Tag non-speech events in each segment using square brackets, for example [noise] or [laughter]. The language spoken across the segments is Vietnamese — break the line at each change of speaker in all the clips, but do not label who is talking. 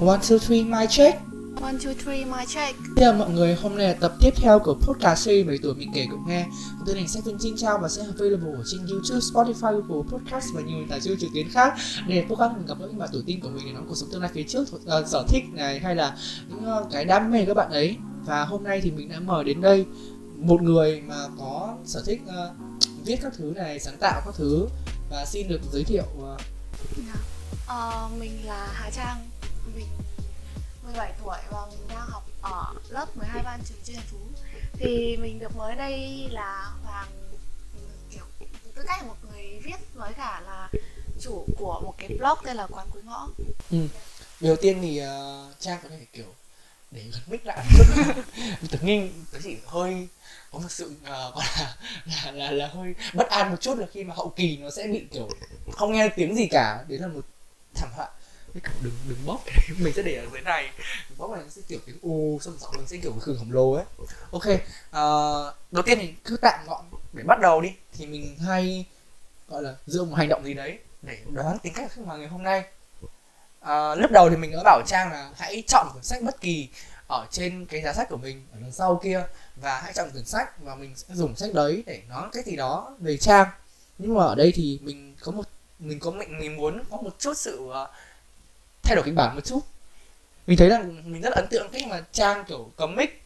One, two, three, my check.
One, two, three, my check.
Chào mọi người, hôm nay là tập tiếp theo của podcast series 7 tuổi mình kể cậu nghe. Tôi này sẽ phân xin chào và sẽ available ở trên YouTube, Spotify, Google Podcast và nhiều nền tảng siêu trực tuyến khác để podcast mình gặp gỡ những bạn tuổi tin của mình để nói cuộc sống tương lai phía trước, uh, sở thích này hay là những uh, cái đam mê các bạn ấy. Và hôm nay thì mình đã mời đến đây một người mà có sở thích uh, viết các thứ này, sáng tạo các thứ và xin được giới thiệu uh,
Ờ, mình là Hà Trang, mình. 17 tuổi và mình đang học ở lớp 12 ban trường chuyên phú. Thì mình được mới đây là Hoàng kiểu tư cách là một người viết với cả là chủ của một cái blog tên là Quán Cuối Ngõ. Ừ.
đầu tiên thì uh, trang có thể kiểu để gần mic lại. Tự nhiên tớ chỉ hơi có một sự uh, gọi là, là là là hơi bất an một chút là khi mà hậu kỳ nó sẽ bị kiểu không nghe tiếng gì cả. Đấy là một thảm họa cái cậu đừng đừng bóp cái đấy mình sẽ để ở dưới này. Đừng bóp này nó sẽ kiểu tiếng u xong giọng mình sẽ kiểu khử khổng lồ ấy. Ok uh, đầu tiên thì cứ tạm ngọn để bắt đầu đi. Thì mình hay gọi là dựa một hành động gì đấy để đoán tính cách khách hàng ngày hôm nay. À, lúc đầu thì mình đã bảo Trang là hãy chọn cuốn sách bất kỳ ở trên cái giá sách của mình ở đằng sau kia và hãy chọn cuốn sách và mình sẽ dùng sách đấy để nói cái gì đó về Trang. Nhưng mà ở đây thì mình có một mình có mình, mình muốn có một chút sự uh, thay đổi kịch bản một chút mình thấy là mình rất là ấn tượng khi mà Trang kiểu cầm mic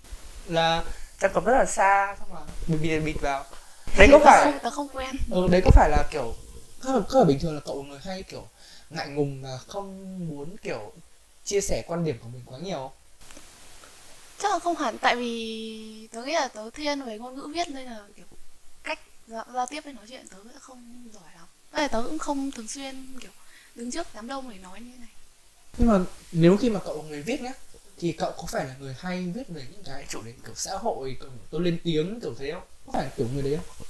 là Trang cầm rất là xa xong mà bịt bịt bịt vào đấy có phải
tớ không quen.
ừ, đấy có phải là kiểu có phải bình thường là cậu người hay kiểu ngại ngùng và không muốn kiểu chia sẻ quan điểm của mình quá nhiều?
Chắc là không hẳn tại vì tớ nghĩ là tớ thiên về ngôn ngữ viết nên là kiểu cách giao, giao tiếp với nói chuyện tớ sẽ không giỏi lắm. Là tớ cũng không thường xuyên kiểu đứng trước đám đông để nói như thế này.
Nhưng mà nếu khi mà cậu là người viết nhá thì cậu có phải là người hay viết về những cái chủ đề kiểu xã hội kiểu tôi lên tiếng kiểu thế không? Có phải kiểu người đấy không?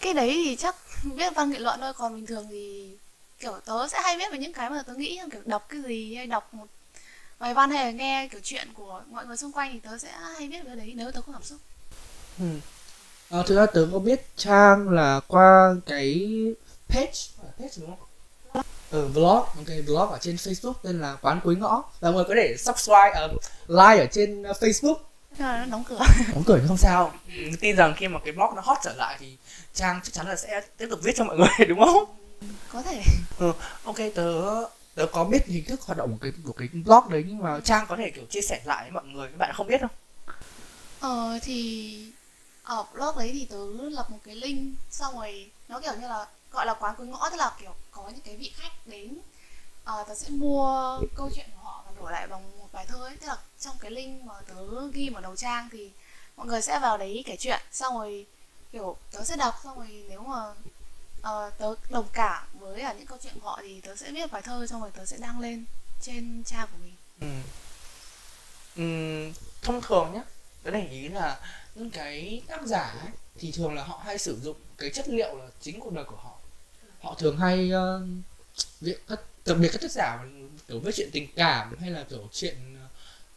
Cái đấy thì chắc viết văn nghị luận thôi còn bình thường thì kiểu tớ sẽ hay viết về những cái mà tớ nghĩ kiểu đọc cái gì hay đọc một bài văn hay là nghe kiểu chuyện của mọi người xung quanh thì tớ sẽ hay viết về đấy nếu tớ có cảm xúc.
Ừ. à, thực ra tớ có biết trang là qua cái page page đúng không ừ, vlog ok vlog ở trên facebook tên là quán cuối ngõ. Và mọi người có thể subscribe uh, like ở trên uh, facebook.
Nó đóng cửa. [laughs]
Đóng cửa thì không sao. Mình tin rằng khi mà cái blog nó hot trở lại thì trang chắc chắn là sẽ tiếp tục viết cho mọi người [laughs] đúng không?
Có thể.
Ừ, ok tớ tớ có biết hình thức hoạt động của cái của cái blog đấy nhưng mà trang có thể kiểu chia sẻ lại với mọi người các bạn không biết không?
Ờ thì ở blog đấy thì tớ lập một cái link xong rồi nó kiểu như là gọi là quán cuối ngõ tức là kiểu có những cái vị khách đến ờ, tớ sẽ mua câu chuyện của họ và đổi lại bằng một bài thơ ấy. Tức là trong cái link mà tớ ghi vào đầu trang thì mọi người sẽ vào đấy kể chuyện. Xong rồi kiểu tớ sẽ đọc xong rồi nếu mà uh, tớ đồng cảm với à, những câu chuyện của họ thì tớ sẽ viết bài thơ xong rồi tớ sẽ đăng lên trên trang của mình.
Ừ. Ừ, thông thường nhá tớ để ý là những cái tác giả ấy, thì thường là họ hay sử dụng cái chất liệu là chính cuộc đời của họ họ thường hay uh, viết các đặc biệt các tác giả kiểu viết chuyện tình cảm hay là kiểu chuyện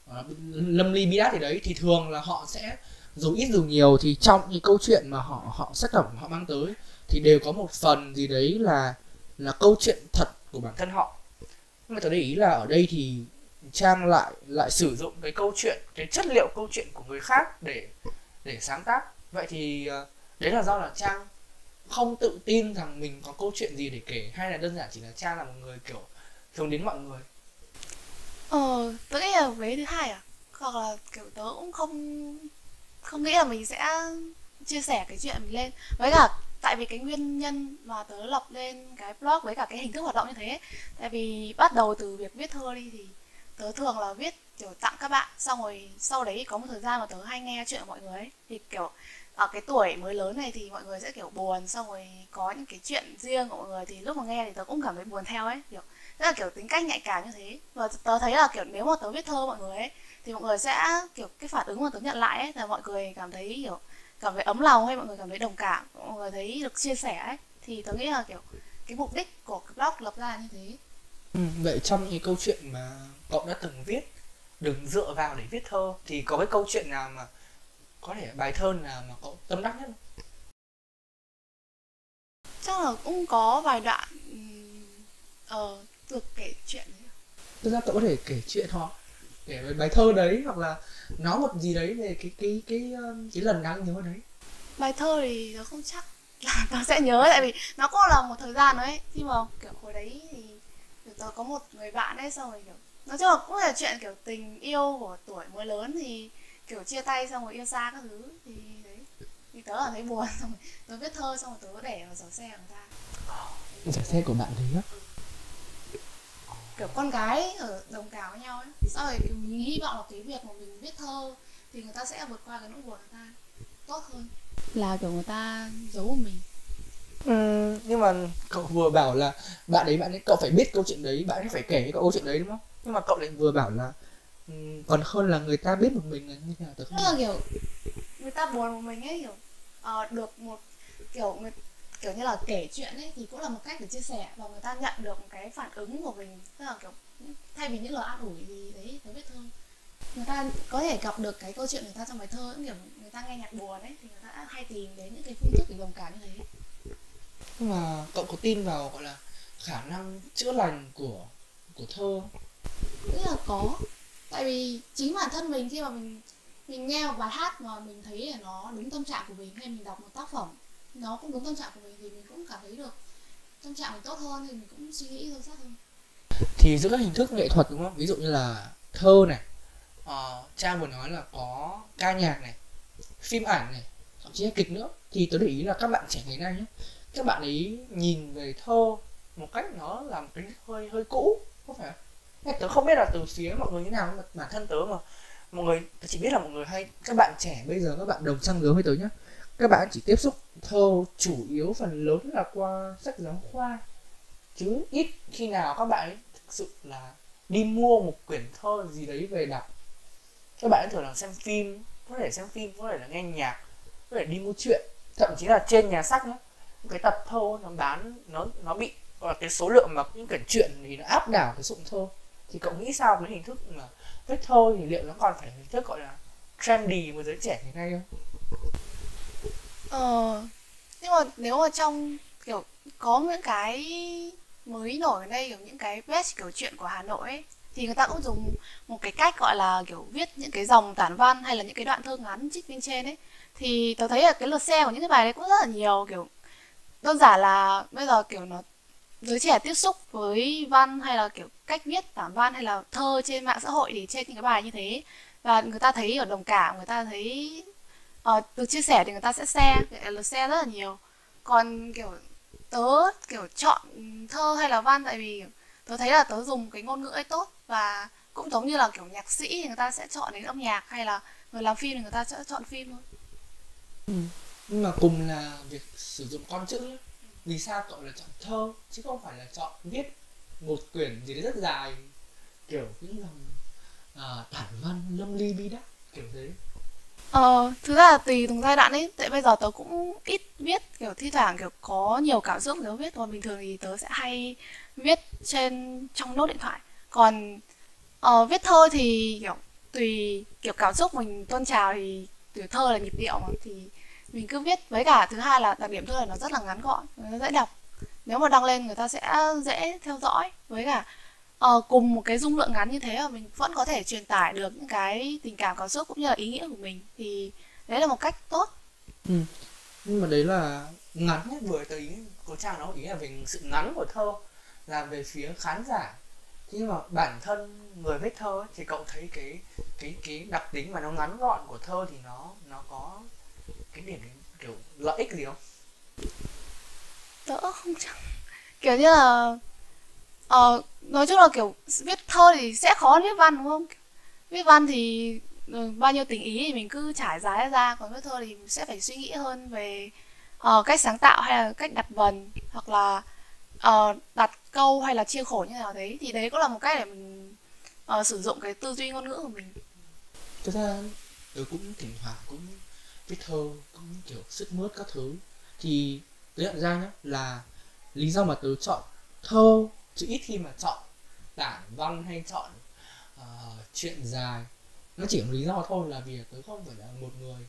uh, lâm ly bi đát thì đấy thì thường là họ sẽ dù ít dù nhiều thì trong những câu chuyện mà họ họ sách phẩm họ mang tới thì đều có một phần gì đấy là là câu chuyện thật của bản thân họ. Nhưng mà tôi để ý là ở đây thì trang lại lại sử dụng cái câu chuyện cái chất liệu câu chuyện của người khác để để sáng tác. Vậy thì ờ, đấy là do là trang không tự tin rằng mình có câu chuyện gì để kể hay là đơn giản chỉ là cha là một người kiểu hướng đến mọi người
Ờ, tớ nghĩ là vế thứ hai à? Hoặc là kiểu tớ cũng không không nghĩ là mình sẽ chia sẻ cái chuyện mình lên. Với cả tại vì cái nguyên nhân mà tớ lập lên cái blog với cả cái hình thức hoạt động như thế tại vì bắt đầu từ việc viết thơ đi thì tớ thường là viết kiểu tặng các bạn xong rồi sau đấy có một thời gian mà tớ hay nghe chuyện của mọi người ấy thì kiểu ở cái tuổi mới lớn này thì mọi người sẽ kiểu buồn xong rồi có những cái chuyện riêng của mọi người thì lúc mà nghe thì tớ cũng cảm thấy buồn theo ấy kiểu rất là kiểu tính cách nhạy cảm như thế. Và tớ thấy là kiểu nếu mà tớ viết thơ mọi người ấy thì mọi người sẽ kiểu cái phản ứng mà tớ nhận lại ấy là mọi người cảm thấy kiểu cảm thấy ấm lòng hay mọi người cảm thấy đồng cảm mọi người thấy được chia sẻ ấy thì tớ nghĩ là kiểu cái mục đích của cái blog lập ra như thế.
Ừ, vậy trong những cái câu chuyện mà cậu đã từng viết đừng dựa vào để viết thơ thì có cái câu chuyện nào mà có thể bài thơ nào mà cậu tâm đắc nhất? Không?
chắc là cũng có vài đoạn ừm, ờ được kể chuyện.
Thực ra cậu có thể kể chuyện họ kể về bài thơ đấy hoặc là nói một gì đấy về cái cái cái um, cái lần đáng nhớ đấy.
Bài thơ thì tớ không chắc là [laughs] tớ sẽ nhớ tại vì nó cũng là một thời gian đấy. Khi mà kiểu hồi đấy thì kiểu tớ có một người bạn ấy xong rồi kiểu nói chung là cũng là chuyện kiểu tình yêu của tuổi mới lớn thì kiểu chia tay xong rồi yêu xa các thứ thì đấy. Thì tớ là thấy buồn xong rồi tớ viết thơ xong rồi tớ để vào giỏ xe của người ta.
Giải xe của bạn đấy á?
Kiểu con gái ở đồng cào với nhau ấy. Sau rồi kiểu mình hy vọng là cái việc mà mình viết thơ thì người ta sẽ vượt qua cái nỗi buồn người ta tốt hơn. Là kiểu người ta giấu của mình.
Ừ, nhưng mà cậu vừa bảo là bạn ấy bạn ấy cậu phải biết câu chuyện đấy bạn ấy phải kể cái câu chuyện đấy đúng không? Nhưng mà cậu lại vừa bảo là um, còn hơn là người ta biết một mình là như thế nào tớ không
tức là kiểu người ta buồn một mình ấy kiểu ờ, được một kiểu người kiểu như là kể chuyện ấy thì cũng là một cách để chia sẻ và người ta nhận được một cái phản ứng của mình. Tức là kiểu thay vì những lời an ủi thì đấy tớ viết thơ người ta có thể gặp được cái câu chuyện người ta trong bài thơ kiểu người ta nghe nhạc buồn ấy thì người ta hay tìm đến những cái phương thức để đồng cảm như thế.
Nhưng mà cậu có tin vào gọi là khả năng chữa lành của của thơ?
Tức là có Tại vì chính bản thân mình khi mà mình mình nghe một bài hát mà mình thấy là nó đúng tâm trạng của mình hay mình đọc một tác phẩm nó cũng đúng tâm trạng của mình thì mình cũng cảm thấy được tâm trạng mình tốt hơn thì mình cũng suy nghĩ sâu sắc hơn.
Thì giữa các hình thức nghệ thuật đúng không? Ví dụ như là thơ này uh, trang vừa nói là có ca nhạc này phim ảnh này thậm chí là kịch nữa. Thì tôi để ý là các bạn trẻ ngày nay nhé các bạn ấy nhìn về thơ một cách nó là một cái hơi hơi cũ không phải không tớ không biết là từ phía mọi người như nào, nhưng mà bản thân tớ mà, mọi người, tớ chỉ biết là mọi người hay, các bạn trẻ bây giờ, các bạn đồng trang lứa với tớ nhá. Các bạn chỉ tiếp xúc thơ chủ yếu phần lớn là qua sách giáo khoa. Chứ ít khi nào các bạn ấy thực sự là đi mua một quyển thơ gì đấy về đọc. Các bạn ấy thường là xem phim, có thể xem phim, có thể là nghe nhạc, có thể đi mua truyện thậm chí là trên nhà sách nhá, cái tập thơ nó bán, nó nó bị, gọi là cái số lượng mà những quyển truyện thì nó áp đảo cái dụng thơ thì cậu nghĩ sao với hình thức mà viết thơ thì liệu nó còn phải hình thức, gọi là, trendy với giới trẻ hiện nay không?
Ờ Nhưng mà nếu mà trong, kiểu, có những cái mới nổi ở đây, kiểu, những cái best kiểu chuyện của Hà Nội ấy, thì người ta cũng dùng một cái cách gọi là, kiểu, viết những cái dòng tản văn hay là những cái đoạn thơ ngắn trích bên trên ấy. Thì tớ thấy là cái lượt share của những cái bài đấy cũng rất là nhiều, kiểu, đơn giản là bây giờ, kiểu, nó, giới trẻ tiếp xúc với văn hay là, kiểu cách viết tản văn hay là thơ trên mạng xã hội thì trên những cái bài như thế. Và người ta thấy ở đồng cảm người ta thấy ờ, được chia sẻ thì người ta sẽ share là xe share rất là nhiều. Còn kiểu tớ kiểu chọn thơ hay là văn tại vì tớ thấy là tớ dùng cái ngôn ngữ ấy tốt và cũng giống như là kiểu nhạc sĩ thì người ta sẽ chọn đến âm nhạc hay là người làm phim thì người ta sẽ chọn phim thôi. Ừ.
Nhưng mà cùng là việc sử dụng con chữ vì sao cậu lại chọn thơ chứ không phải là chọn viết một quyển gì đấy rất dài kiểu những dòng à, tản văn lâm ly bi đát kiểu thế.
Ờ, thứ là tùy từng giai đoạn ấy Tại bây giờ tớ cũng ít viết Kiểu thi thoảng kiểu có nhiều cảm xúc tớ viết Còn bình thường thì tớ sẽ hay viết trên trong nốt điện thoại. Còn uh, viết thơ thì kiểu tùy kiểu cảm xúc mình tôn trào thì kiểu thơ là nhịp điệu mà Thì mình cứ viết. Với cả thứ hai là đặc điểm thơ là nó rất là ngắn gọn Nó dễ đọc. Nếu mà đăng lên người ta sẽ dễ theo dõi. Với cả uh, cùng một cái dung lượng ngắn như thế mà mình vẫn có thể truyền tải được những cái tình cảm cảm xúc cũng như là ý nghĩa của mình thì đấy là một cách tốt.
Ừ. nhưng mà đấy là ngắn nhất vừa tới ý của trang nó ý là về sự ngắn của thơ là về phía khán giả. Thế nhưng mà bản thân người viết thơ ấy, thì cậu thấy cái cái cái đặc tính mà nó ngắn gọn của thơ thì nó nó có cái điểm kiểu lợi ích gì không?
Đỡ không chẳng kiểu như là ờ, nói chung là kiểu viết thơ thì sẽ khó hơn viết văn đúng không? Viết văn thì ừ, bao nhiêu tình ý thì mình cứ trải dài ra còn viết thơ thì mình sẽ phải suy nghĩ hơn về uh, cách sáng tạo hay là cách đặt vần hoặc là uh, đặt câu hay là chia khổ như nào đấy. Thì đấy cũng là một cách để mình uh, sử dụng cái tư duy ngôn ngữ của mình.
Thực ra tôi cũng thỉnh thoảng cũng viết thơ cũng kiểu sức mướt các thứ. Thì tớ nhận ra nhá là lý do mà tớ chọn thơ chứ ít khi mà chọn tản văn hay chọn uh, chuyện dài. Nó chỉ có lý do thôi là vì tớ không phải là một người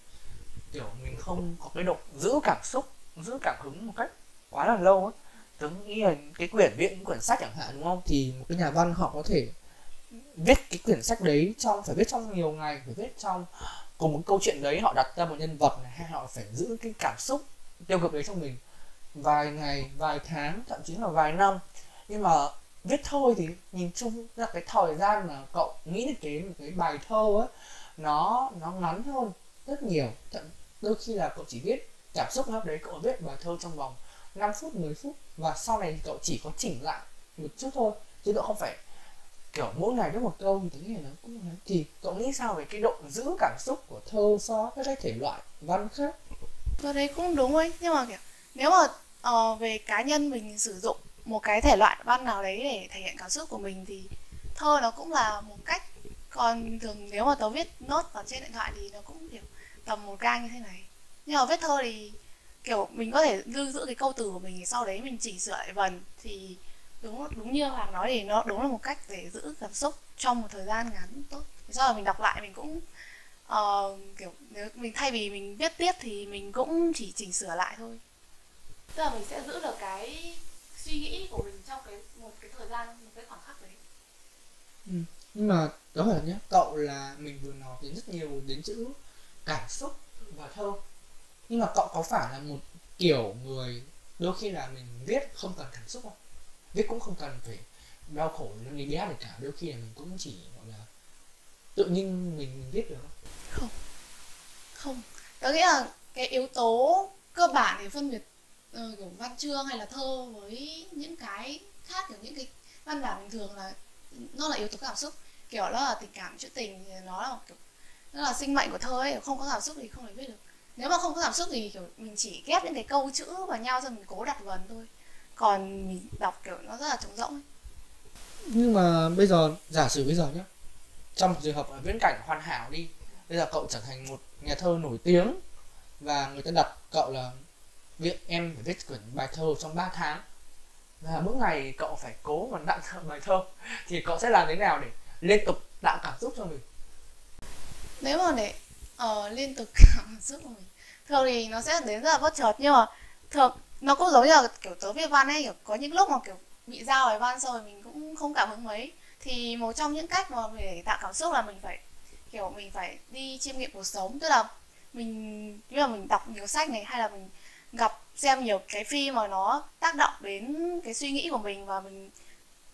kiểu mình không có cái độ giữ cảm xúc giữ cảm hứng một cách quá là lâu ấy tớ nghĩ là cái quyển viết quyển sách chẳng hạn đúng không? Thì một cái nhà văn họ có thể viết cái quyển sách đấy trong phải viết trong nhiều ngày phải viết trong cùng một câu chuyện đấy họ đặt ra một nhân vật này hay họ phải giữ cái cảm xúc tiêu cực đấy trong mình vài ngày, vài tháng, thậm chí là vài năm. Nhưng mà viết thôi thì nhìn chung là cái thời gian mà cậu nghĩ được cái một cái bài thơ ấy nó nó ngắn hơn rất nhiều. Thậm, đôi khi là cậu chỉ viết cảm xúc lúc đấy, cậu viết bài thơ trong vòng 5 phút 10 phút và sau này thì cậu chỉ có chỉnh lại một chút thôi. Chứ cậu không phải, kiểu, mỗi ngày viết một câu thì nghĩ là cũng thì cậu nghĩ sao về cái độ giữ cảm xúc của thơ, so với các thể loại văn khác?
Tôi thấy cũng đúng ấy. Nhưng mà, kiểu, nếu mà uh, về cá nhân mình sử dụng một cái thể loại văn nào đấy để thể hiện cảm xúc của mình thì thơ nó cũng là một cách. Còn thường nếu mà tớ viết nốt vào trên điện thoại thì nó cũng kiểu tầm một gang như thế này. Nhưng mà viết thơ thì kiểu mình có thể lưu giữ cái câu từ của mình sau đấy mình chỉnh sửa lại vần thì đúng đúng như hoàng nói thì nó đúng là một cách để giữ cảm xúc trong một thời gian ngắn tốt. Sau rồi mình đọc lại mình cũng uh, kiểu nếu mình thay vì mình viết tiếp thì mình cũng chỉ chỉnh sửa lại thôi tức là mình sẽ giữ được cái suy nghĩ của mình trong cái một cái thời gian một cái khoảng khắc đấy.
Ừ. nhưng mà đó là nhé cậu là mình vừa nói đến rất nhiều đến chữ cảm xúc và thơ. Nhưng mà cậu có phải là một kiểu người đôi khi là mình viết không cần cảm xúc không? Viết cũng không cần phải đau khổ lên đi bé được cả. Đôi khi là mình cũng chỉ gọi là tự nhiên mình, mình viết được
không? Không. Có nghĩa là cái yếu tố cơ bản để phân biệt uh, kiểu văn chương hay là thơ với những cái khác kiểu những cái văn bản bình thường là nó là yếu tố cảm xúc. Kiểu nó là tình cảm trữ tình nó là kiểu nó là sinh mệnh của thơ ấy không có cảm xúc thì không thể viết được. Nếu mà không có cảm xúc thì kiểu mình chỉ ghép những cái câu chữ vào nhau rồi mình cố đặt vần thôi. Còn mình đọc kiểu nó rất là trống rỗng ấy.
nhưng mà bây giờ giả sử bây giờ nhé trong một trường hợp ở viễn cảnh hoàn hảo đi bây giờ cậu trở thành một nhà thơ nổi tiếng và người ta đặt cậu là việc em phải viết quyển bài thơ trong 3 tháng. Và mỗi ngày cậu phải cố mà nặng bài thơ. Thì cậu sẽ làm thế nào để liên tục tạo cảm xúc cho mình?
Nếu mà để uh, liên tục [laughs] cảm xúc của mình thường thì nó sẽ đến rất là bất chợt. Nhưng mà thường nó cũng giống như là kiểu tớ viết văn ấy kiểu có những lúc mà kiểu bị giao bài văn rồi mình cũng không cảm hứng mấy. Thì một trong những cách mà để tạo cảm xúc là mình phải kiểu mình phải đi chiêm nghiệm cuộc sống. Tức là mình như là mình đọc nhiều sách này hay là mình gặp xem nhiều cái phim mà nó tác động đến cái suy nghĩ của mình và mình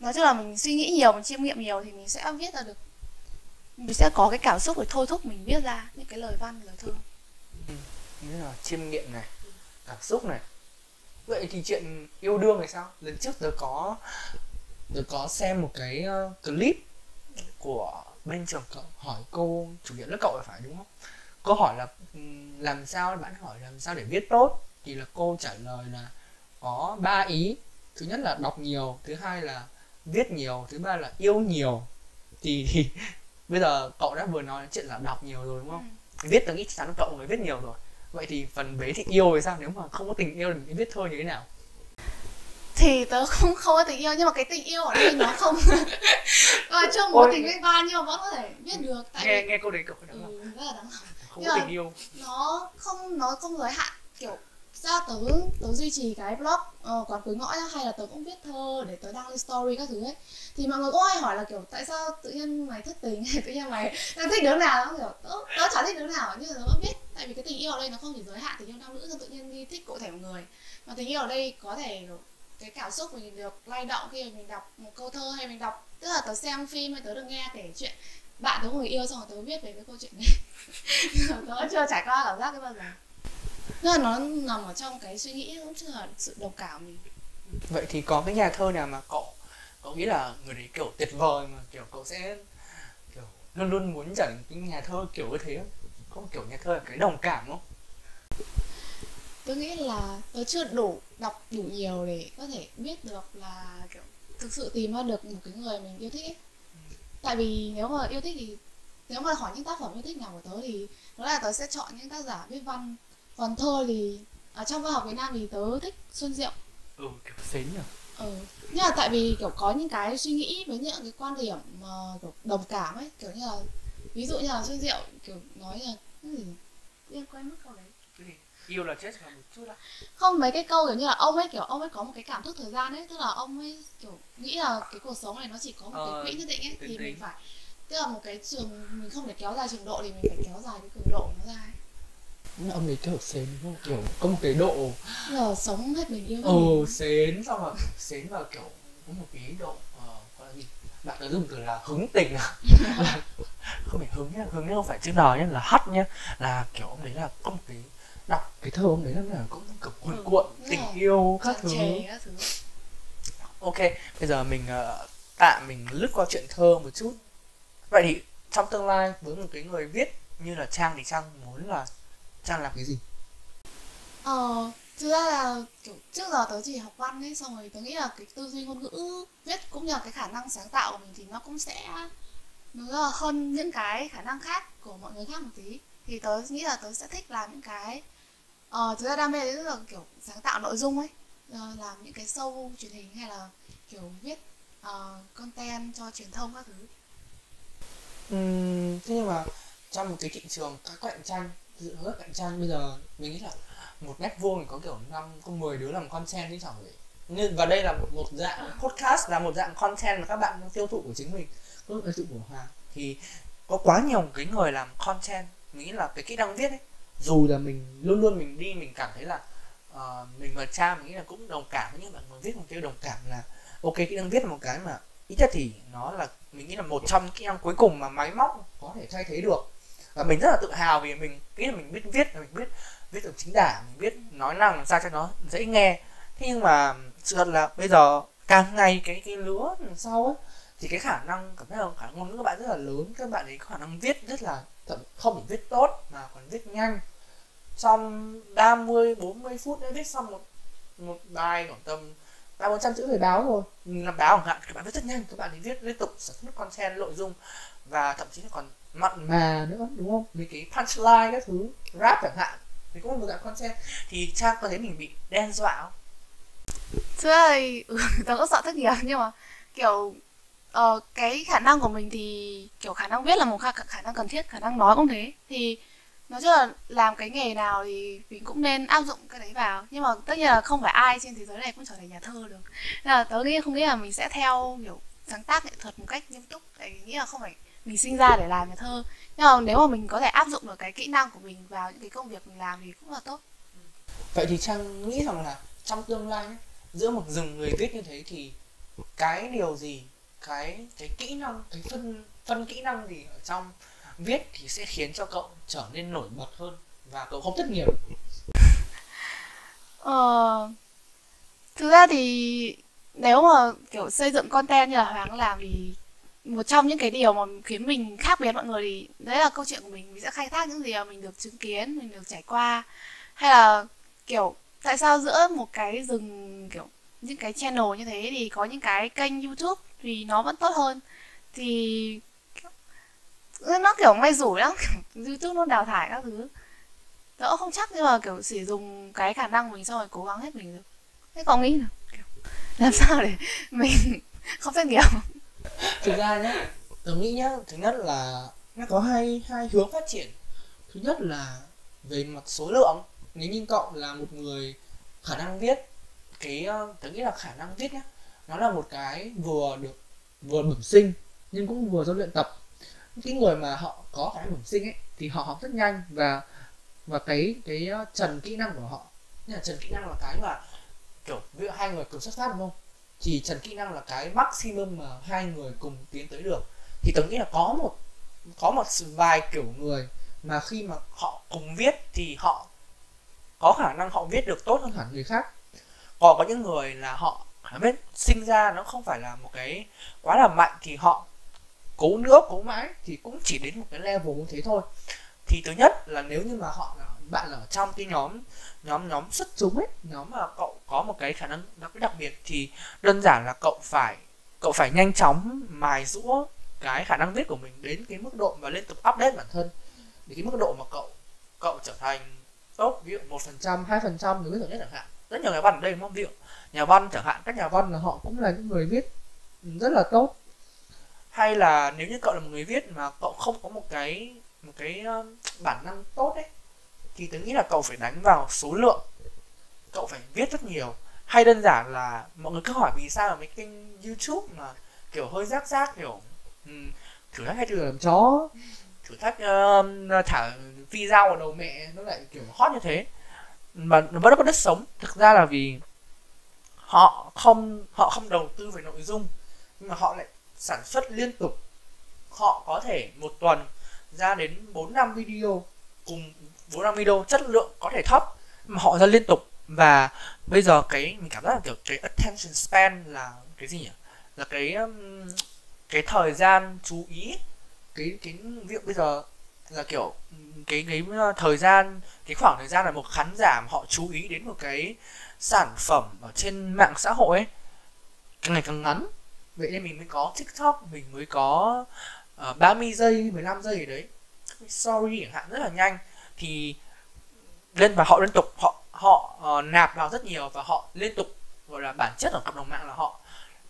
nói chung là mình suy nghĩ nhiều mình chiêm nghiệm nhiều thì mình sẽ viết ra được. Mình sẽ có cái cảm xúc để thôi thúc mình viết ra những cái lời văn lời thơ.
Ừ, như là chiêm nghiệm này cảm xúc này. Vậy thì chuyện yêu đương này sao? Lần trước tớ có tớ có xem một cái ờ, clip của bên trường cậu hỏi cô chủ nhiệm lớp cậu phải đúng không? Câu hỏi là ừ, làm sao? Bạn hỏi làm sao để viết tốt? Thì là cô trả lời là có ba ý. Thứ nhất là đọc nhiều thứ hai là viết nhiều thứ ba là yêu nhiều. Thì, thì [laughs] bây giờ cậu đã vừa nói chuyện là đọc nhiều rồi đúng không? Ừ. viết nghĩ chắc chắn cậu người viết nhiều rồi. Vậy thì phần vế thì yêu thì sao? Nếu mà không có tình yêu thì mình viết thơ như thế nào?
Thì tớ không không có tình yêu nhưng mà cái tình yêu ở đây nó không [laughs] và trong một tình với ba nhưng mà vẫn có thể viết được
tại nghe vì... nghe câu đấy cậu đáng
ừ, rất là đáng
không có tình yêu.
nó không nó không giới hạn kiểu ra tớ tớ duy trì cái blog uh, quán cuối ngõ hay là tớ cũng viết thơ để tớ đăng lên story các thứ ấy. Thì mọi người cũng hay hỏi là kiểu tại sao tự nhiên mày thất tình? Hay [laughs] tự nhiên mày đang thích đứa nào? Đó kiểu tớ, tớ chả thích đứa nào nhưng mà tớ vẫn biết tại vì cái tình yêu ở đây nó không chỉ giới hạn tình yêu nam nữ xong tự nhiên đi thích cụ thể một người. Mà tình yêu ở đây có thể cái cảm xúc mình được lay động khi mình đọc một câu thơ hay mình đọc tức là tớ xem phim hay tớ được nghe kể chuyện bạn tớ người yêu xong rồi tớ viết về cái câu chuyện này. [laughs] Tớ chưa trải qua cảm giác cái bao giờ tức là nó nằm ở trong cái suy nghĩ cũng chưa là sự đồng cảm mình.
Vậy thì có cái nhà thơ nào mà cậu cậu nghĩ là người đấy kiểu tuyệt vời mà kiểu cậu sẽ kiểu luôn luôn muốn trở thành cái nhà thơ kiểu như thế? Không không kiểu nhà thơ là cái đồng cảm không?
Tôi nghĩ là tôi chưa đủ đọc đủ nhiều để có thể biết được là kiểu thực sự tìm ra được một cái người mình yêu thích ấy. tại vì nếu mà yêu thích thì nếu mà hỏi những tác phẩm yêu thích nào của tớ thì đó là tớ sẽ chọn những tác giả viết văn còn thơ thì ở trong văn học Việt Nam thì tớ thích Xuân Diệu.
Ừ kiểu xến nhỉ?
Ừ nhưng mà tại vì kiểu có những cái suy nghĩ với những cái quan điểm mà kiểu đồng cảm ấy kiểu như là ví dụ như là Xuân Diệu kiểu nói là cái gì? Quên quên mất câu đấy.
Yêu là chết một chút á.
Không mấy cái câu kiểu như là ông ấy kiểu ông ấy có một cái cảm thức thời gian ấy tức là ông ấy kiểu nghĩ là cái cuộc sống này nó chỉ có một
Ờ,
cái quỹ nhất định ấy
tính
thì mình phải tức là một cái trường mình không thể kéo dài trường độ thì mình phải kéo dài cái cường độ nó ra ấy
ông ấy kiểu xến kiểu có một cái độ.
Là sống hết mình yêu
ồ
mình.
xến xong rồi xến và kiểu có một cái độ ờ, gọi là gì? Bạn đã dùng từ là hứng tình à? [laughs] Là không phải hứng nhá hứng nhá không phải chữ n nhá là hắt nhá. Là kiểu ông đấy là có một cái đọc cái thơ ông đấy là cũng kiểu cuộn
Ừ,
cuộn tình
rồi.
yêu các thứ.
các thứ.
Ok bây giờ mình ờ, tạm mình lướt qua chuyện thơ một chút. Vậy thì trong tương lai với một cái người viết như là trang thì trang muốn là trang làm cái gì?
Ờ, thực ra là kiểu trước giờ tớ chỉ học văn ấy xong rồi tớ nghĩ là cái tư duy ngôn ngữ viết cũng như là cái khả năng sáng tạo của mình thì nó cũng sẽ nó là hơn những cái khả năng khác của mọi người khác một tí. Thì tớ nghĩ là tớ sẽ thích làm những cái ờ, thực ra đam mê đấy là kiểu sáng tạo nội dung ấy. Ờ, làm những cái show truyền hình hay là kiểu viết ờ, content cho truyền thông các thứ.
Ừm, thế nhưng mà trong một cái thị trường các cạnh tranh giữa rất cạnh tranh bây giờ mình nghĩ là một mét vuông thì có kiểu năm có 10 đứa làm content đi chẳng vậy nên và đây là một, một dạng podcast là một dạng content mà các bạn đang tiêu thụ của chính mình. Có tiêu thụ của Hoàng thì có quá nhiều cái người làm content mình nghĩ là cái kỹ năng viết ấy dù là mình luôn luôn mình đi mình cảm thấy là uh, mình và cha mình nghĩ là cũng đồng cảm với những bạn người viết một cái đồng cảm là ok kỹ năng viết là một cái mà ít nhất thì nó là mình nghĩ là một trong những kỹ năng cuối cùng mà máy móc có thể thay thế được và mình rất là tự hào vì mình nghĩ là mình biết viết là mình biết viết được chính tả mình biết nói năng làm sao cho nó dễ nghe. Thế nhưng mà sự thật là bây giờ càng ngày cái cái lứa sau ấy, thì cái khả năng, cảm thấy là khả năng ngôn ngữ các bạn rất là lớn. Các bạn ấy có khả năng viết rất là thậm không chỉ viết tốt mà còn viết nhanh. Trong 30 40 phút đã viết xong một một bài khoảng tầm ba bốn trăm chữ về báo rồi. Làm báo chẳng hạn, các bạn viết rất nhanh, các bạn ấy viết liên tục, sản xuất content, nội dung và thậm chí là còn mặn mà nữa đúng không mấy cái punchline các thứ rap chẳng hạn thì cũng là một dạng content thì trang có thấy mình bị đe dọa không
ra thì ừ, [laughs] tớ cũng sợ thất nghiệp nhưng mà kiểu ờ, cái khả năng của mình thì kiểu khả năng viết là một khả, khả năng cần thiết, khả năng nói cũng thế. Thì nói chung là làm cái nghề nào thì mình cũng nên áp dụng cái đấy vào. Nhưng mà tất nhiên là không phải ai trên thế giới này cũng trở thành nhà thơ được. Nên là tớ nghĩ không nghĩ là mình sẽ theo kiểu sáng tác nghệ thuật một cách nghiêm túc. Tại vì nghĩ là không phải mình sinh ra để làm nhà thơ. Nhưng mà nếu mà mình có thể áp dụng được cái kỹ năng của mình vào những cái công việc mình làm thì cũng là tốt.
vậy thì trang nghĩ rằng là trong tương lai ấy, giữa một rừng người viết như thế thì cái điều gì cái cái kỹ năng cái phân phân kỹ năng gì ở trong viết thì sẽ khiến cho cậu trở nên nổi bật hơn và cậu không thất nghiệp
Ờ, thực ra thì nếu mà kiểu xây dựng content như là Hoàng làm thì một trong những cái điều mà khiến mình khác biệt mọi người thì đấy là câu chuyện của mình. Mình sẽ khai thác những gì mà mình được chứng kiến mình được trải qua. Hay là kiểu tại sao giữa một cái rừng kiểu những cái channel như thế thì có những cái kênh YouTube thì nó vẫn tốt hơn? Thì nó kiểu may rủi lắm [laughs] YouTube nó đào thải các thứ. Đỡ không chắc nhưng mà kiểu sử dụng cái khả năng của mình xong rồi cố gắng hết mình được. Thế còn nghĩ là kiểu, làm sao để [laughs] mình không xét nghiệm
thực ra nhá, tớ nghĩ nhá, thứ nhất là nó có hai hai hướng phát triển. Thứ nhất là về mặt số lượng. Nếu như cậu là một người khả năng viết, cái ờ, tớ nghĩ là khả năng viết nhá, nó là một cái vừa được, vừa bẩm sinh, nhưng cũng vừa do luyện tập. Những cái người mà họ có khả năng bẩm sinh ấy, thì họ học rất nhanh và và cái cái ờ, trần kỹ năng của họ. Như là trần kỹ năng là cái mà, kiểu, ví dụ hai người cùng xuất phát, đúng không? Thì trần kỹ năng là cái maximum mà hai người cùng tiến tới được. Thì tớ nghĩ là có một có một vài kiểu người mà khi mà họ cùng viết thì họ có khả năng họ viết được tốt hơn hẳn người khác. Còn có những người là họ biết sinh ra nó không phải là một cái quá là mạnh thì họ cố nữa, cố mãi thì cũng chỉ đến một cái level như thế thôi. Thì thứ nhất là nếu như mà họ là bạn là ở trong cái nhóm nhóm nhóm xuất chúng ấy, nhóm mà cậu có một cái khả năng đặc đặc biệt thì đơn giản là cậu phải cậu phải nhanh chóng mài rũa cái khả năng viết của mình đến cái mức độ và liên tục update bản thân. Đến cái mức độ mà cậu cậu trở thành tốt, ví dụ một phần trăm, hai phần trăm, người viết giỏi nhất chẳng hạn. Rất nhiều nhà văn ở đây đúng không? Ví dụ nhà văn chẳng hạn, các nhà văn là họ cũng là những người viết rất là tốt. Hay là nếu như cậu là một người viết mà cậu không có một cái một cái um, bản năng tốt ấy, thì tớ nghĩ là cậu phải đánh vào số lượng cậu phải viết rất nhiều. Hay đơn giản là mọi người cứ hỏi vì sao mà mấy kênh youtube mà kiểu hơi rác rác kiểu um, thử thách hay thử làm chó thử thách uh, thả phi dao vào đầu mẹ nó lại kiểu hot như thế. Mà nó vẫn có đất sống. Thực ra là vì họ không họ không đầu tư về nội dung nhưng mà họ lại sản xuất liên tục. Họ có thể một tuần ra đến 4 năm video cùng 4 năm video chất lượng có thể thấp mà họ ra liên tục và bây giờ cái mình cảm giác là kiểu cái attention span là cái gì nhỉ? Là cái um, cái thời gian chú ý cái cái việc bây giờ là kiểu cái cái ờ, thời gian cái khoảng thời gian là một khán giả họ chú ý đến một cái sản phẩm ở trên mạng xã hội ấy càng ngày càng ngắn. Vậy nên mình mới có tiktok mình mới có ờ, uh, 30 giây 15 giây ở đấy. Sorry chẳng hạn rất là nhanh. Thì lên và họ liên tục họ họ uh, nạp vào rất nhiều và họ liên tục gọi là bản chất ở cộng đồng mạng là họ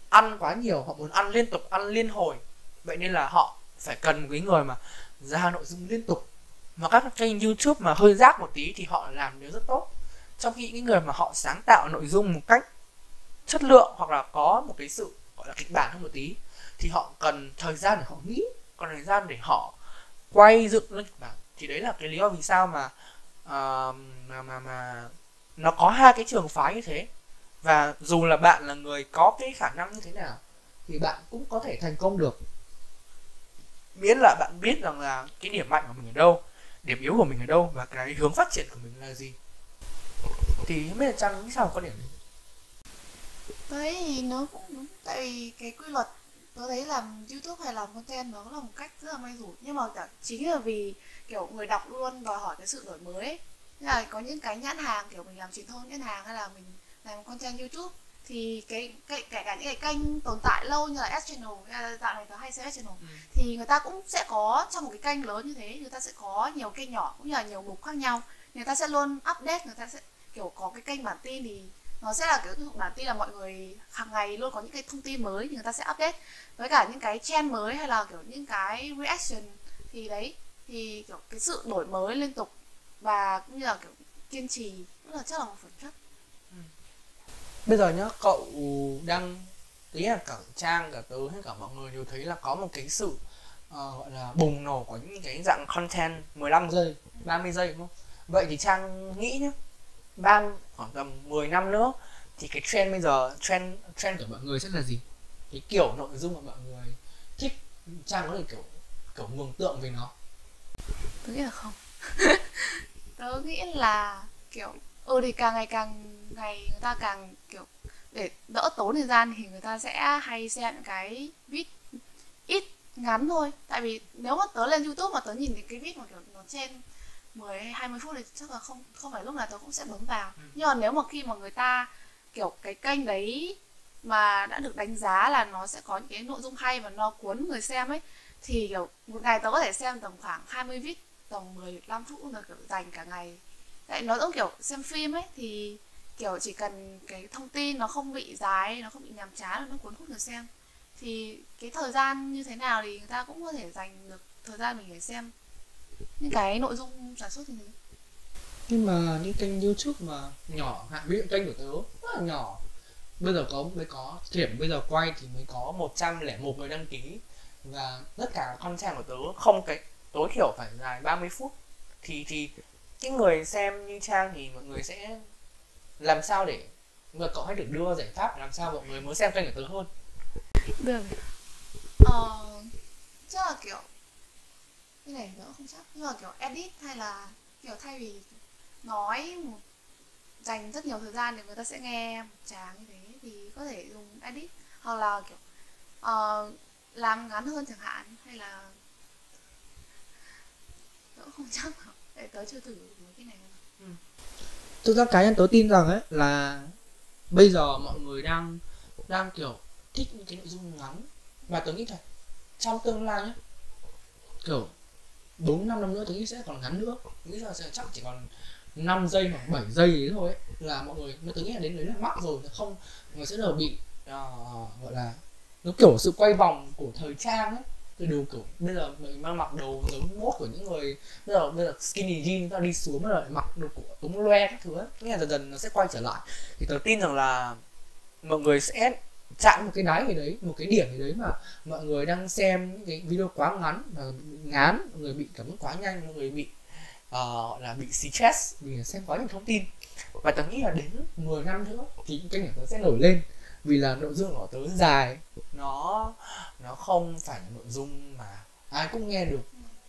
ăn quá nhiều họ muốn ăn liên tục ăn liên hồi. Vậy nên là họ phải cần một cái người mà ra nội dung liên tục. Mà các kênh youtube mà hơi rác một tí thì họ làm được rất tốt. Trong khi những người mà họ sáng tạo nội dung một cách chất lượng hoặc là có một cái sự gọi là kịch bản hơn một tí thì họ cần thời gian để họ nghĩ còn thời gian để họ quay dựng lên kịch bản. Thì đấy là cái lý do vì sao mà uh, mà mà mà nó có hai cái trường phái như thế. Và dù là bạn là người có cái khả năng như thế nào, thì bạn cũng có thể thành công được. Miễn là bạn biết rằng là cái điểm mạnh của mình ở đâu, điểm yếu của mình ở đâu, và cái hướng phát triển của mình là gì. Thì không biết là trang nghĩ sao có điểm
đấy, thì nó cũng đúng. Tại vì cái quy luật, tôi thấy làm youtube hay làm content nó là một cách rất là may rủi. Nhưng mà chính là vì kiểu người đọc luôn đòi hỏi cái sự đổi mới ấy là có những cái nhãn hàng kiểu mình làm truyền thông nhãn hàng hay là mình làm content youtube thì cái kể cả, những cái kênh tồn tại lâu như là S channel hay là dạo này có hay xem S channel ừ. thì người ta cũng sẽ có trong một cái kênh lớn như thế người ta sẽ có nhiều kênh nhỏ cũng như là nhiều mục khác nhau người ta sẽ luôn update người ta sẽ kiểu có cái kênh bản tin thì nó sẽ là kiểu bản tin là mọi người hàng ngày luôn có những cái thông tin mới thì người ta sẽ update với cả những cái trend mới hay là kiểu những cái reaction thì đấy thì kiểu cái sự đổi mới liên tục và cũng như là kiểu kiên trì cũng là chắc là một phần chất.
Ừ. bây giờ nhá cậu đang ý là cả trang cả tớ hay cả mọi người đều thấy là có một cái sự uh, gọi là bùng nổ của những cái dạng content 15 giây 30 giây đúng không? Vậy thì trang nghĩ nhá ban khoảng tầm 10 năm nữa thì cái trend bây giờ trend trend của mọi người sẽ là gì? Cái kiểu nội dung mà mọi người thích trang có thể kiểu kiểu mường tượng về nó.
Tôi nghĩ là không [laughs] tớ nghĩ là kiểu ừ thì càng ngày càng ngày người ta càng kiểu để đỡ tốn thời gian thì người ta sẽ hay xem những cái vid ít ngắn thôi tại vì nếu mà tớ lên youtube mà tớ nhìn thấy cái vid mà kiểu nó trên 10 hay 20 phút thì chắc là không không phải lúc nào tớ cũng sẽ bấm vào ừ. nhưng mà nếu mà khi mà người ta kiểu cái kênh đấy mà đã được đánh giá là nó sẽ có những cái nội dung hay và nó cuốn người xem ấy thì kiểu một ngày tớ có thể xem tầm khoảng 20 vid tầm 15 phút là kiểu, dành cả ngày. Tại nó giống kiểu xem phim ấy, thì, kiểu, chỉ cần cái thông tin nó không bị dài, nó không bị nhàm chán nó cuốn hút người xem. Thì cái thời gian như thế nào thì người ta cũng có thể dành được thời gian mình để xem những cái nội dung sản xuất thì
nhưng mà những kênh youtube mà nhỏ hạn ví dụ kênh của tớ, rất là nhỏ. Bây giờ có, mới có điểm bây giờ quay thì mới có 101 người đăng ký. Và tất cả content của tớ không cái tối thiểu phải dài 30 phút. Thì thì cái người xem như trang thì mọi người sẽ làm sao để người cậu hãy được đưa giải pháp làm sao mọi người muốn xem kênh của tớ hơn?
Được. Ờ chắc là kiểu cái này nữa không chắc nhưng mà kiểu edit hay là kiểu thay vì nói một dành rất nhiều thời gian để người ta sẽ nghe một tràng như thế thì có thể dùng edit. Hoặc là kiểu uh, làm ngắn hơn chẳng hạn hay là tớ không chắc để tớ chưa thử mấy cái này ừ.
thực ra cá nhân tớ tin rằng ấy là bây giờ mọi người đang đang kiểu thích những cái nội dung ngắn. Và tớ nghĩ là trong tương lai nhé kiểu bốn năm năm nữa tớ nghĩ sẽ còn ngắn nữa. Nghĩ là sẽ chắc chỉ còn 5 giây hoặc 7 giây đấy thôi ấy, là mọi người nó tôi nghĩ là đến đấy là mắc rồi không người sẽ đều bị uh, gọi là nó kiểu sự quay vòng của thời trang ấy cái đồ kiểu bây giờ mình mang mặc đồ giống mốt của những người bây giờ bây giờ skinny jean ta đi xuống rồi mặc đồ của ống loe các thứ ấy nghe dần dần nó sẽ quay trở lại. Thì tớ tin rằng là mọi người sẽ chạm một cái đáy gì đấy một cái điểm gì đấy mà mọi người đang xem những cái video quá ngắn và ngán mọi người bị cảm quá nhanh mọi người bị uh, là bị stress vì xem quá nhiều thông tin. Và tớ nghĩ là đến 10 năm nữa thì kênh của nó sẽ nổi lên vì là nội dung của tớ dài. Nó nó không phải là nội dung mà ai cũng nghe được.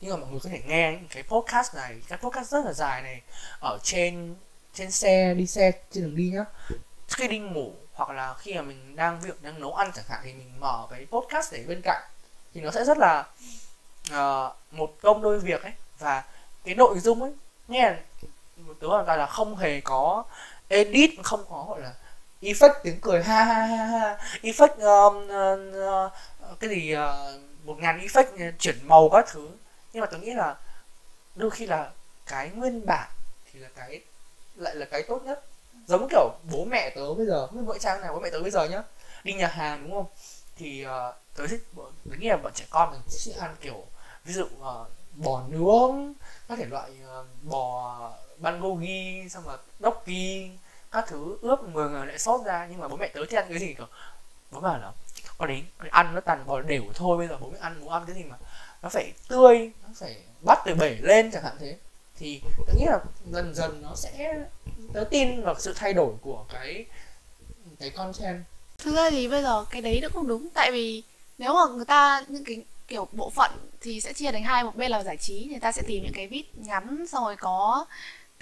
Nhưng mà mọi người có thể nghe những cái podcast này. Các podcast rất là dài này. Ở trên trên xe đi xe trên đường đi nhá. Khi đi ngủ hoặc là khi mà mình đang việc đang nấu ăn chẳng hạn thì mình mở cái podcast để bên cạnh. Thì nó sẽ rất là uh, một công đôi việc ấy. Và cái nội dung ấy nghe một tớ hoàn toàn là không hề có edit không có gọi là effect tiếng cười ha ha ha ha. Effect um, uh, uh, cái gì uh, một ngàn effect uh, chuyển màu các thứ. Nhưng mà tôi nghĩ là đôi khi là cái nguyên bản thì là cái lại là cái tốt nhất. Giống kiểu bố mẹ tớ bây giờ không biết vợ trang nào bố mẹ tớ bây giờ nhá. Đi nhà hàng đúng không? Thì uh, tớ thích tớ nghĩ là bọn trẻ con mình sẽ ăn kiểu ví dụ uh, bò nướng các thể loại uh, bò bulgogi xong rồi gnocchi các thứ ướp người người lại sốt ra, nhưng mà bố mẹ tớ thì ăn cái gì, kiểu, bố bảo là, con đến ăn nó toàn bò đều thôi, bây giờ bố mẹ ăn muốn ăn cái gì mà nó phải tươi, nó phải bắt từ bể lên chẳng hạn thế. Thì tôi nghĩ là dần dần nó sẽ, tớ tin vào sự thay đổi của cái cái content.
Thực ra thì bây giờ cái đấy nó cũng đúng, tại vì nếu mà người ta, những cái, kiểu, bộ phận thì sẽ chia thành hai, một bên là giải trí, người ta sẽ tìm những cái vít ngắn, xong rồi có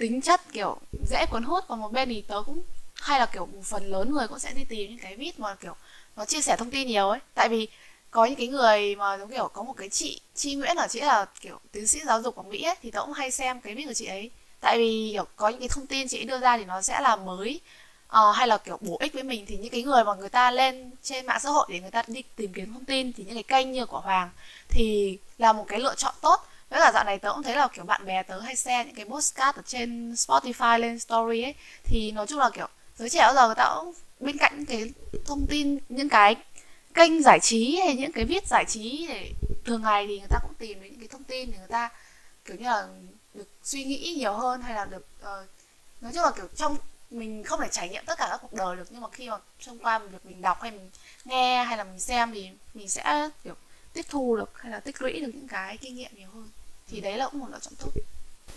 tính chất kiểu dễ cuốn hút còn một bên thì tớ cũng hay là kiểu một phần lớn người cũng sẽ đi tìm những cái vít mà kiểu nó chia sẻ thông tin nhiều ấy. Tại vì có những cái người mà giống kiểu có một cái chị chi nguyễn ở chị? Là kiểu tiến sĩ giáo dục ở mỹ ấy thì tớ cũng hay xem cái vít của chị ấy. Tại vì kiểu có những cái thông tin chị ấy đưa ra thì nó sẽ là mới. Uh, hay là kiểu bổ ích với mình thì những cái người mà người ta lên trên mạng xã hội để người ta đi tìm kiếm thông tin thì những cái kênh như của hoàng thì là một cái lựa chọn tốt với cả dạo này tớ cũng thấy là kiểu bạn bè tớ hay share những cái postcard ở trên Spotify lên story ấy. Thì nói chung là kiểu giới trẻ bây giờ người ta cũng bên cạnh những cái thông tin những cái kênh giải trí hay những cái viết giải trí để thường ngày thì người ta cũng tìm đến những cái thông tin để người ta kiểu như là được suy nghĩ nhiều hơn hay là được uh, nói chung là kiểu trong mình không thể trải nghiệm tất cả các cuộc đời được. Nhưng mà khi mà thông qua việc mình đọc hay mình nghe hay là mình xem thì mình sẽ kiểu tiếp thu được hay là tích lũy được những cái kinh nghiệm nhiều hơn thì đấy là cũng một lựa chọn tốt.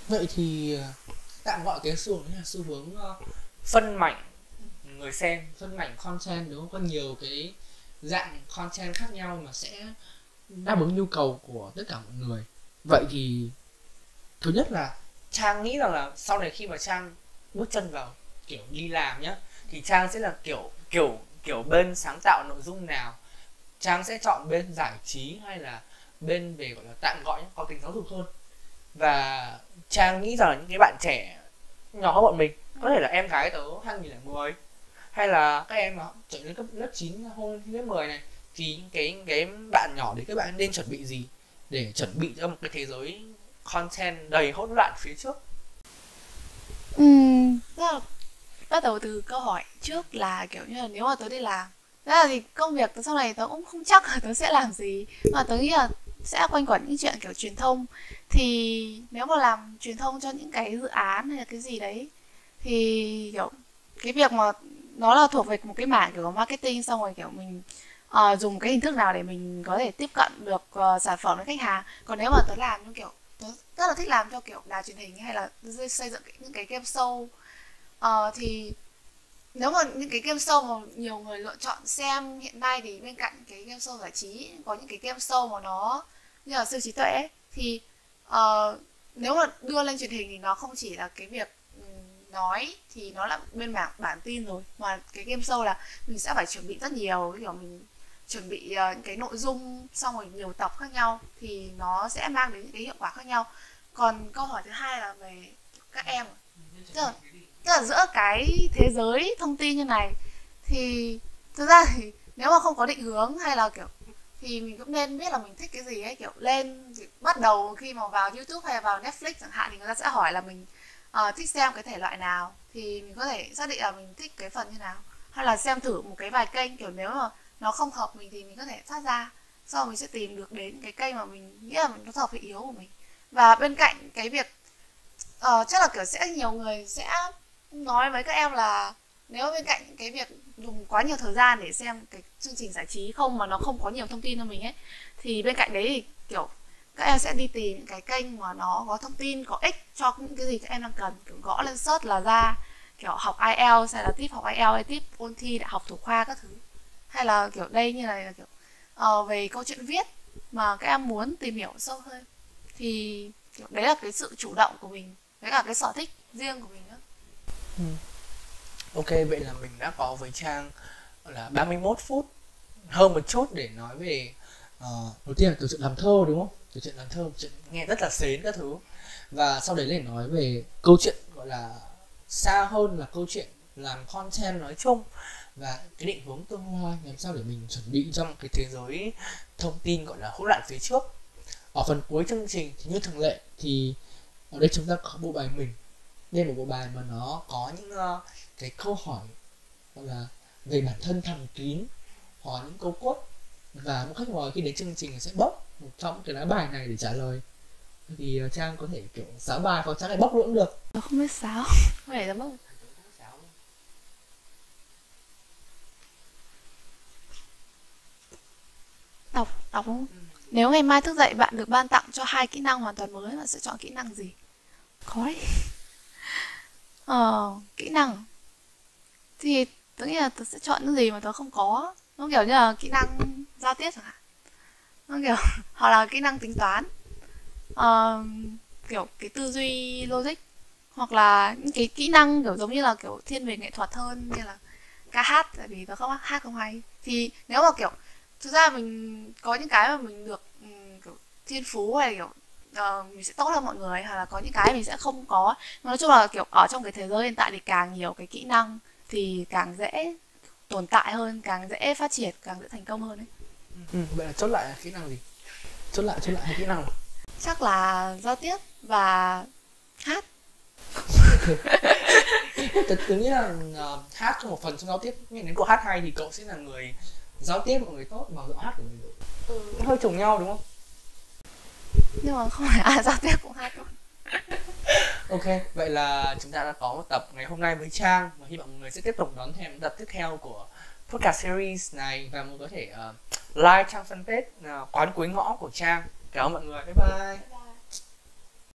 Vậy thì ờ, tạm gọi cái xu hướng là xu hướng ờ, phân mảnh người xem, phân mảnh content, đúng không? Có nhiều cái dạng content khác nhau mà sẽ đáp ứng nhu cầu của tất cả mọi người. Vậy thì thứ nhất là trang nghĩ rằng là sau này khi mà trang bước chân vào kiểu đi làm nhá, thì trang sẽ là kiểu kiểu kiểu bên sáng tạo nội dung nào? Trang sẽ chọn bên giải trí hay là bên về gọi là tạm gọi nhé, có tính giáo dục hơn. Và trang nghĩ rằng là những cái bạn trẻ nhỏ hơn bọn mình có thể là em gái tớ 2010 hay là các em mà trở lên cấp lớp 9 hôm lớp 10 này thì cái cái bạn nhỏ đấy các bạn nên chuẩn bị gì để chuẩn bị cho một cái thế giới content đầy hỗn loạn phía trước?
Ừ, bắt đầu từ câu hỏi trước là kiểu như là nếu mà tớ đi làm thế là thì công việc tớ sau này tớ cũng không chắc là tớ sẽ làm gì. Mà tớ nghĩ là sẽ quanh quẩn những chuyện kiểu truyền thông. Thì nếu mà làm truyền thông cho những cái dự án hay là cái gì đấy thì kiểu cái việc mà nó là thuộc về một cái mảng kiểu marketing xong rồi kiểu mình uh, dùng cái hình thức nào để mình có thể tiếp cận được uh, sản phẩm với khách hàng. Còn nếu mà tớ làm như kiểu tớ rất là thích làm cho kiểu đài truyền hình hay là xây dựng những cái game show uh, thì nếu mà những cái game show mà nhiều người lựa chọn xem hiện nay thì bên cạnh cái game show giải trí có những cái game show mà nó như là siêu trí tuệ ấy, thì uh, nếu mà đưa lên truyền hình thì nó không chỉ là cái việc ừ, nói thì nó là bên mảng bản tin rồi mà cái game show là mình sẽ phải chuẩn bị rất nhiều kiểu mình chuẩn bị uh, những cái nội dung xong rồi nhiều tập khác nhau thì nó sẽ mang đến những cái hiệu quả khác nhau. Còn câu hỏi thứ hai là về các em. Tức là, tức là giữa cái thế giới thông tin như này thì thực ra thì nếu mà không có định hướng hay là kiểu thì mình cũng nên biết là mình thích cái gì ấy kiểu lên bắt đầu khi mà vào youtube hay vào netflix chẳng hạn thì người ta sẽ hỏi là mình uh, thích xem cái thể loại nào. Thì mình có thể xác định là mình thích cái phần như nào. Hay là xem thử một cái vài kênh kiểu nếu mà nó không hợp mình thì mình có thể thoát ra. Sau đó mình sẽ tìm được đến cái kênh mà mình nghĩ là nó hợp với yếu của mình. Và bên cạnh cái việc uh, chắc là kiểu sẽ nhiều người sẽ nói với các em là nếu bên cạnh cái việc dùng quá nhiều thời gian để xem cái chương trình giải trí không mà nó không có nhiều thông tin cho mình ấy. Thì bên cạnh đấy thì kiểu các em sẽ đi tìm những cái kênh mà nó có thông tin có ích cho những cái gì các em đang cần kiểu gõ lên search là ra kiểu học IELTS hay là tiếp học IELTS hay tiếp ôn thi đại học thủ khoa các thứ. Hay là kiểu đây như này là kiểu uh, về câu chuyện viết mà các em muốn tìm hiểu sâu hơn. Thì kiểu đấy là cái sự chủ động của mình với cả cái sở thích riêng của mình nữa.
Ừ ok vậy là mình đã có với trang là 31 phút. Hơn một chút để nói về uh, đầu tiên là từ chuyện làm thơ đúng không? Từ chuyện làm thơ chuyện nghe rất là xến các thứ. Và sau đấy để nói về câu chuyện gọi là xa hơn là câu chuyện làm content nói chung. Và cái định hướng tương lai làm sao để mình chuẩn bị trong cái thế giới thông tin gọi là hỗn loạn phía trước. Ở phần cuối chương trình thì như thường lệ thì ở đây chúng ta có bộ bài mình đây là một bộ bài mà nó có những uh, cái câu hỏi gọi là về bản thân thầm kín hoặc những câu cốt và một khách mời khi đến chương trình sẽ bốc một trong cái lá bài này để trả lời. Thì uh, trang có thể kiểu sáo bài hoặc trang này bốc luôn được.
Không biết sáo không phải là bốc. Đọc đọc không? Ừ. nếu ngày mai thức dậy bạn được ban tặng cho hai kỹ năng hoàn toàn mới bạn sẽ chọn kỹ năng gì? Khó đấy ờ kỹ năng. Thì tớ nghĩ là tôi sẽ chọn những gì mà tôi không có. Nó kiểu như là kỹ năng giao tiếp chẳng hạn. Nó kiểu [laughs] hoặc là kỹ năng tính toán. Uh, kiểu cái tư duy logic. Hoặc là những cái kỹ năng kiểu giống như là kiểu thiên về nghệ thuật hơn như là ca hát tại vì tôi không hát không hay. Thì nếu mà kiểu thực ra mình có những cái mà mình được um, kiểu thiên phú hay kiểu uh, mình sẽ tốt hơn mọi người hoặc là có những cái mình sẽ không có. Nói chung là kiểu ở trong cái thế giới hiện tại thì càng nhiều cái kỹ năng thì càng dễ tồn tại hơn càng dễ phát triển càng dễ thành công hơn ấy.
Ừ, vậy là chốt lại là kỹ năng gì? Chốt lại chốt lại kỹ năng
chắc là giao tiếp và hát. [laughs]
Tôi, tôi nghĩ là uh, hát có một phần trong giao tiếp. Nhưng nếu cậu hát hay thì cậu sẽ là người giao tiếp mọi người tốt mà giọng hát của mình ừ. hơi trùng nhau đúng không
nhưng mà không phải à, ai [laughs] giao tiếp cũng hay luôn
ok vậy là chúng ta đã có một tập ngày hôm nay với trang và hy vọng mọi người sẽ tiếp tục đón thêm tập tiếp theo của podcast series này và mọi người có thể uh, like trang fanpage uh, quán cuối ngõ của trang. Cảm ơn mọi người. Bye bye, bye, bye.